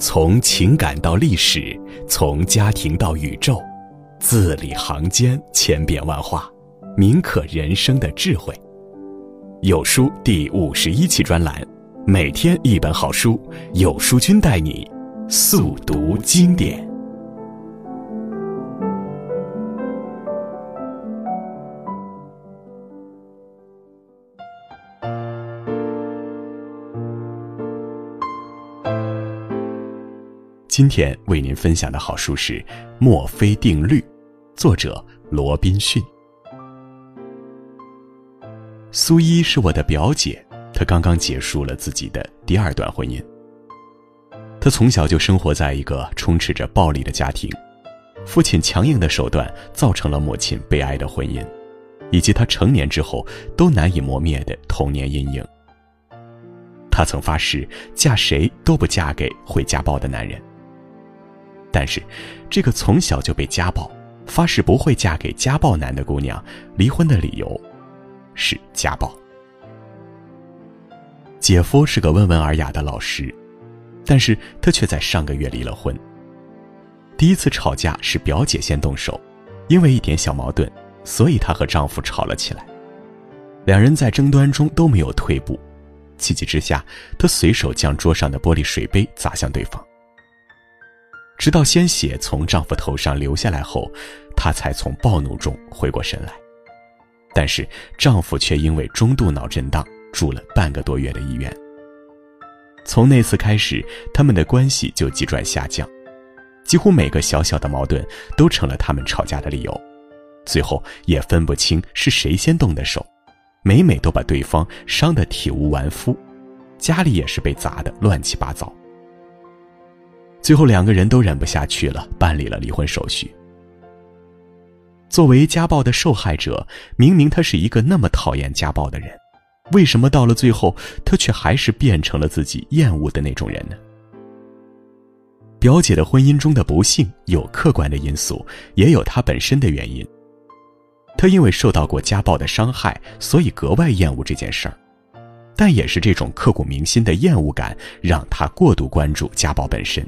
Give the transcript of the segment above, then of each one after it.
从情感到历史，从家庭到宇宙，字里行间千变万化，铭刻人生的智慧。有书第五十一期专栏，每天一本好书，有书君带你速读经典。今天为您分享的好书是《墨菲定律》，作者罗宾逊。苏伊是我的表姐，她刚刚结束了自己的第二段婚姻。她从小就生活在一个充斥着暴力的家庭，父亲强硬的手段造成了母亲悲哀的婚姻，以及她成年之后都难以磨灭的童年阴影。她曾发誓嫁谁都不嫁给会家暴的男人。但是，这个从小就被家暴、发誓不会嫁给家暴男的姑娘，离婚的理由是家暴。姐夫是个温文尔雅的老师，但是他却在上个月离了婚。第一次吵架是表姐先动手，因为一点小矛盾，所以她和丈夫吵了起来。两人在争端中都没有退步，气急之下，她随手将桌上的玻璃水杯砸向对方。直到鲜血从丈夫头上流下来后，她才从暴怒中回过神来。但是丈夫却因为中度脑震荡住了半个多月的医院。从那次开始，他们的关系就急转下降，几乎每个小小的矛盾都成了他们吵架的理由，最后也分不清是谁先动的手，每每都把对方伤得体无完肤，家里也是被砸得乱七八糟。最后两个人都忍不下去了，办理了离婚手续。作为家暴的受害者，明明他是一个那么讨厌家暴的人，为什么到了最后，他却还是变成了自己厌恶的那种人呢？表姐的婚姻中的不幸有客观的因素，也有她本身的原因。她因为受到过家暴的伤害，所以格外厌恶这件事儿，但也是这种刻骨铭心的厌恶感，让她过度关注家暴本身。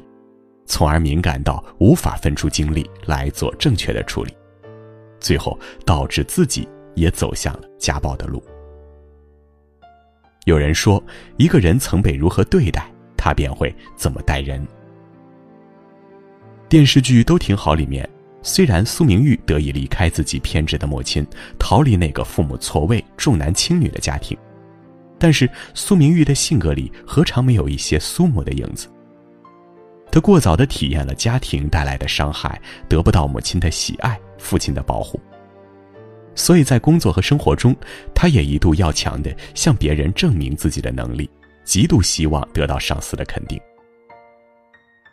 从而敏感到无法分出精力来做正确的处理，最后导致自己也走向了家暴的路。有人说，一个人曾被如何对待，他便会怎么待人。电视剧都挺好里面，虽然苏明玉得以离开自己偏执的母亲，逃离那个父母错位、重男轻女的家庭，但是苏明玉的性格里何尝没有一些苏母的影子？他过早的体验了家庭带来的伤害，得不到母亲的喜爱、父亲的保护，所以在工作和生活中，他也一度要强的向别人证明自己的能力，极度希望得到上司的肯定。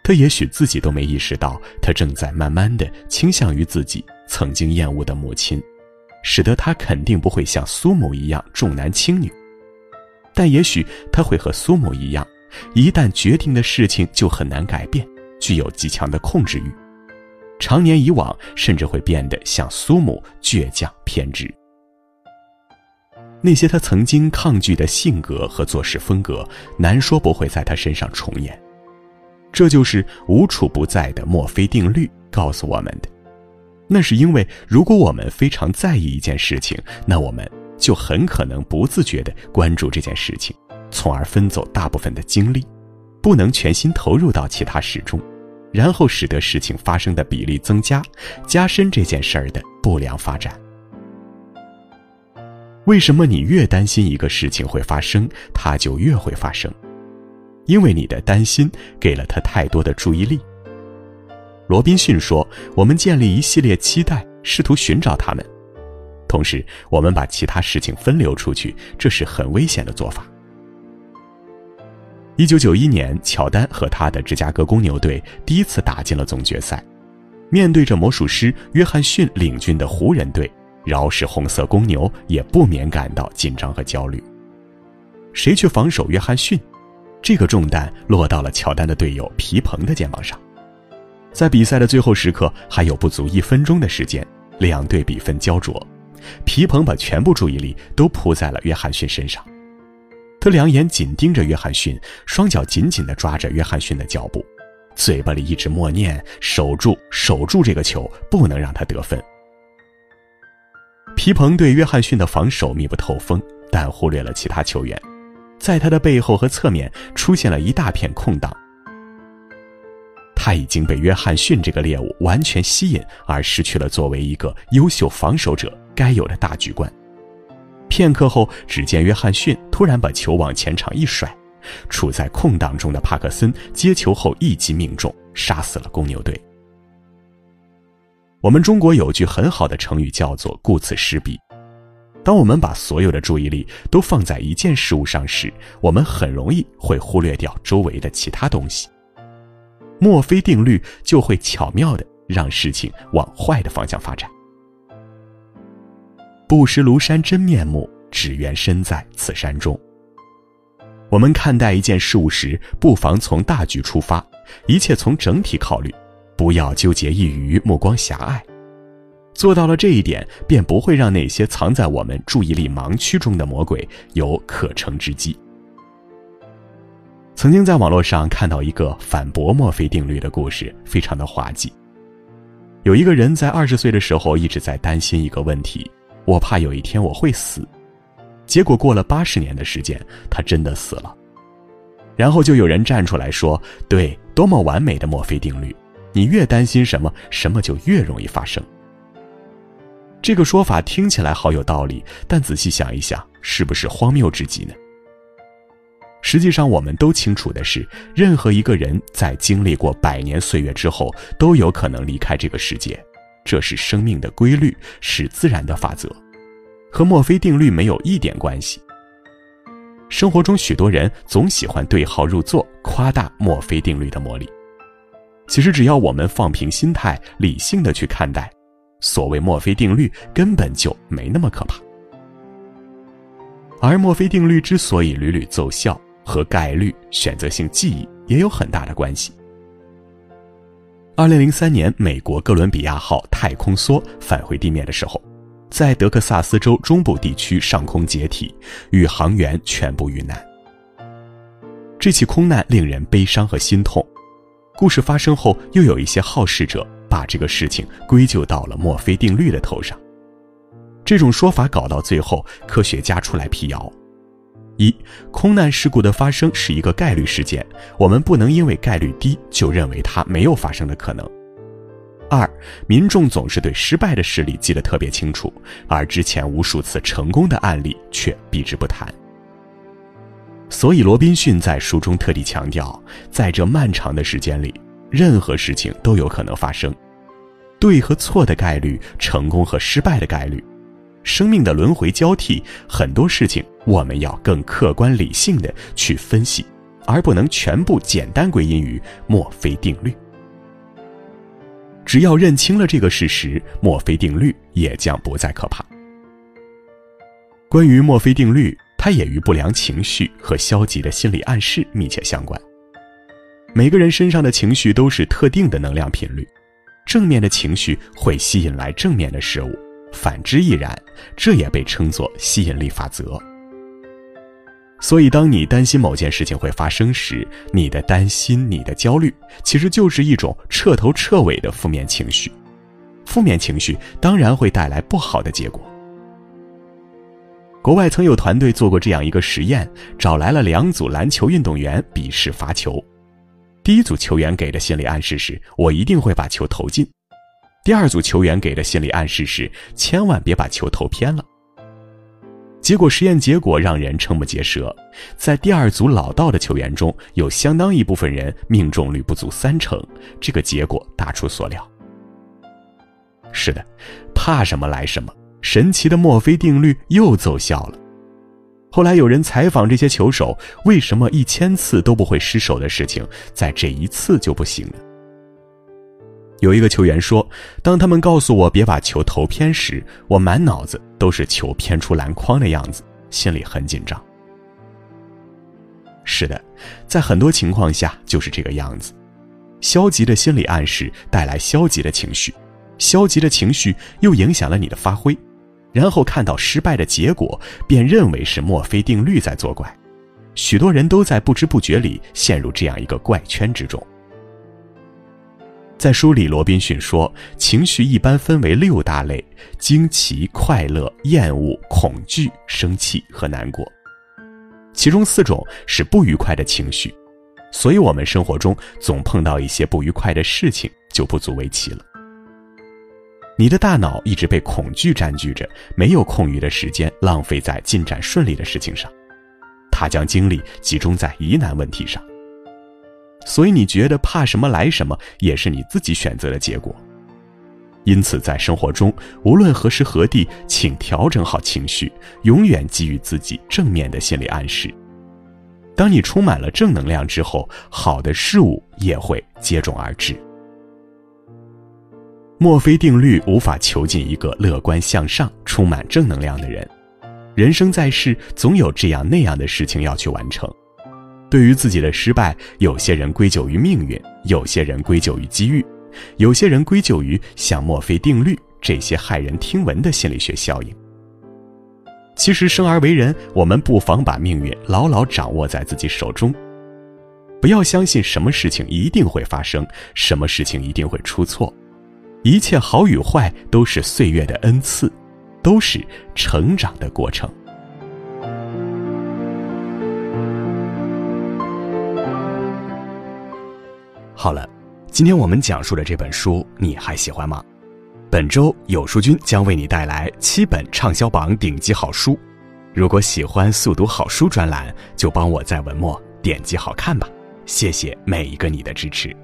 他也许自己都没意识到，他正在慢慢的倾向于自己曾经厌恶的母亲，使得他肯定不会像苏某一样重男轻女，但也许他会和苏某一样。一旦决定的事情就很难改变，具有极强的控制欲，常年以往甚至会变得像苏母倔强偏执。那些他曾经抗拒的性格和做事风格，难说不会在他身上重演。这就是无处不在的墨菲定律告诉我们的。那是因为，如果我们非常在意一件事情，那我们就很可能不自觉地关注这件事情。从而分走大部分的精力，不能全心投入到其他事中，然后使得事情发生的比例增加，加深这件事儿的不良发展。为什么你越担心一个事情会发生，它就越会发生？因为你的担心给了他太多的注意力。罗宾逊说：“我们建立一系列期待，试图寻找他们，同时我们把其他事情分流出去，这是很危险的做法。”一九九一年，乔丹和他的芝加哥公牛队第一次打进了总决赛，面对着魔术师约翰逊领军的湖人队，饶是红色公牛也不免感到紧张和焦虑。谁去防守约翰逊？这个重担落到了乔丹的队友皮蓬的肩膀上。在比赛的最后时刻，还有不足一分钟的时间，两队比分焦灼，皮蓬把全部注意力都扑在了约翰逊身上。他两眼紧盯着约翰逊，双脚紧紧地抓着约翰逊的脚步，嘴巴里一直默念“守住，守住这个球，不能让他得分”。皮蓬对约翰逊的防守密不透风，但忽略了其他球员，在他的背后和侧面出现了一大片空档。他已经被约翰逊这个猎物完全吸引，而失去了作为一个优秀防守者该有的大局观。片刻后，只见约翰逊突然把球往前场一甩，处在空档中的帕克森接球后一击命中，杀死了公牛队。我们中国有句很好的成语叫做“顾此失彼”。当我们把所有的注意力都放在一件事物上时，我们很容易会忽略掉周围的其他东西。墨菲定律就会巧妙的让事情往坏的方向发展。不识庐山真面目，只缘身在此山中。我们看待一件事物时，不妨从大局出发，一切从整体考虑，不要纠结一隅，目光狭隘。做到了这一点，便不会让那些藏在我们注意力盲区中的魔鬼有可乘之机。曾经在网络上看到一个反驳墨菲定律的故事，非常的滑稽。有一个人在二十岁的时候一直在担心一个问题。我怕有一天我会死，结果过了八十年的时间，他真的死了。然后就有人站出来说：“对，多么完美的墨菲定律！你越担心什么，什么就越容易发生。”这个说法听起来好有道理，但仔细想一想，是不是荒谬至极呢？实际上，我们都清楚的是，任何一个人在经历过百年岁月之后，都有可能离开这个世界。这是生命的规律，是自然的法则，和墨菲定律没有一点关系。生活中许多人总喜欢对号入座，夸大墨菲定律的魔力。其实只要我们放平心态，理性的去看待，所谓墨菲定律根本就没那么可怕。而墨菲定律之所以屡屡奏效，和概率、选择性记忆也有很大的关系。二零零三年，美国哥伦比亚号太空梭返回地面的时候，在德克萨斯州中部地区上空解体，宇航员全部遇难。这起空难令人悲伤和心痛。故事发生后，又有一些好事者把这个事情归咎到了墨菲定律的头上。这种说法搞到最后，科学家出来辟谣。一，空难事故的发生是一个概率事件，我们不能因为概率低就认为它没有发生的可能。二，民众总是对失败的事例记得特别清楚，而之前无数次成功的案例却避之不谈。所以，罗宾逊在书中特地强调，在这漫长的时间里，任何事情都有可能发生，对和错的概率，成功和失败的概率。生命的轮回交替，很多事情我们要更客观理性的去分析，而不能全部简单归因于墨菲定律。只要认清了这个事实，墨菲定律也将不再可怕。关于墨菲定律，它也与不良情绪和消极的心理暗示密切相关。每个人身上的情绪都是特定的能量频率，正面的情绪会吸引来正面的事物。反之亦然，这也被称作吸引力法则。所以，当你担心某件事情会发生时，你的担心、你的焦虑，其实就是一种彻头彻尾的负面情绪。负面情绪当然会带来不好的结果。国外曾有团队做过这样一个实验，找来了两组篮球运动员比试罚球。第一组球员给的心理暗示是：“我一定会把球投进。”第二组球员给的心理暗示是：千万别把球投偏了。结果实验结果让人瞠目结舌，在第二组老道的球员中有相当一部分人命中率不足三成，这个结果大出所料。是的，怕什么来什么，神奇的墨菲定律又奏效了。后来有人采访这些球手，为什么一千次都不会失手的事情，在这一次就不行了？有一个球员说：“当他们告诉我别把球投偏时，我满脑子都是球偏出篮筐的样子，心里很紧张。”是的，在很多情况下就是这个样子。消极的心理暗示带来消极的情绪，消极的情绪又影响了你的发挥，然后看到失败的结果，便认为是墨菲定律在作怪。许多人都在不知不觉里陷入这样一个怪圈之中。在书里，罗宾逊说，情绪一般分为六大类：惊奇、快乐、厌恶、恐惧、生气和难过。其中四种是不愉快的情绪，所以我们生活中总碰到一些不愉快的事情，就不足为奇了。你的大脑一直被恐惧占据着，没有空余的时间浪费在进展顺利的事情上，他将精力集中在疑难问题上。所以你觉得怕什么来什么，也是你自己选择的结果。因此，在生活中，无论何时何地，请调整好情绪，永远给予自己正面的心理暗示。当你充满了正能量之后，好的事物也会接踵而至。墨菲定律无法囚禁一个乐观向上、充满正能量的人。人生在世，总有这样那样的事情要去完成。对于自己的失败，有些人归咎于命运，有些人归咎于机遇，有些人归咎于像墨菲定律这些骇人听闻的心理学效应。其实，生而为人，我们不妨把命运牢牢掌握在自己手中，不要相信什么事情一定会发生，什么事情一定会出错，一切好与坏都是岁月的恩赐，都是成长的过程。好了，今天我们讲述的这本书你还喜欢吗？本周有书君将为你带来七本畅销榜顶级好书。如果喜欢速读好书专栏，就帮我在文末点击好看吧。谢谢每一个你的支持。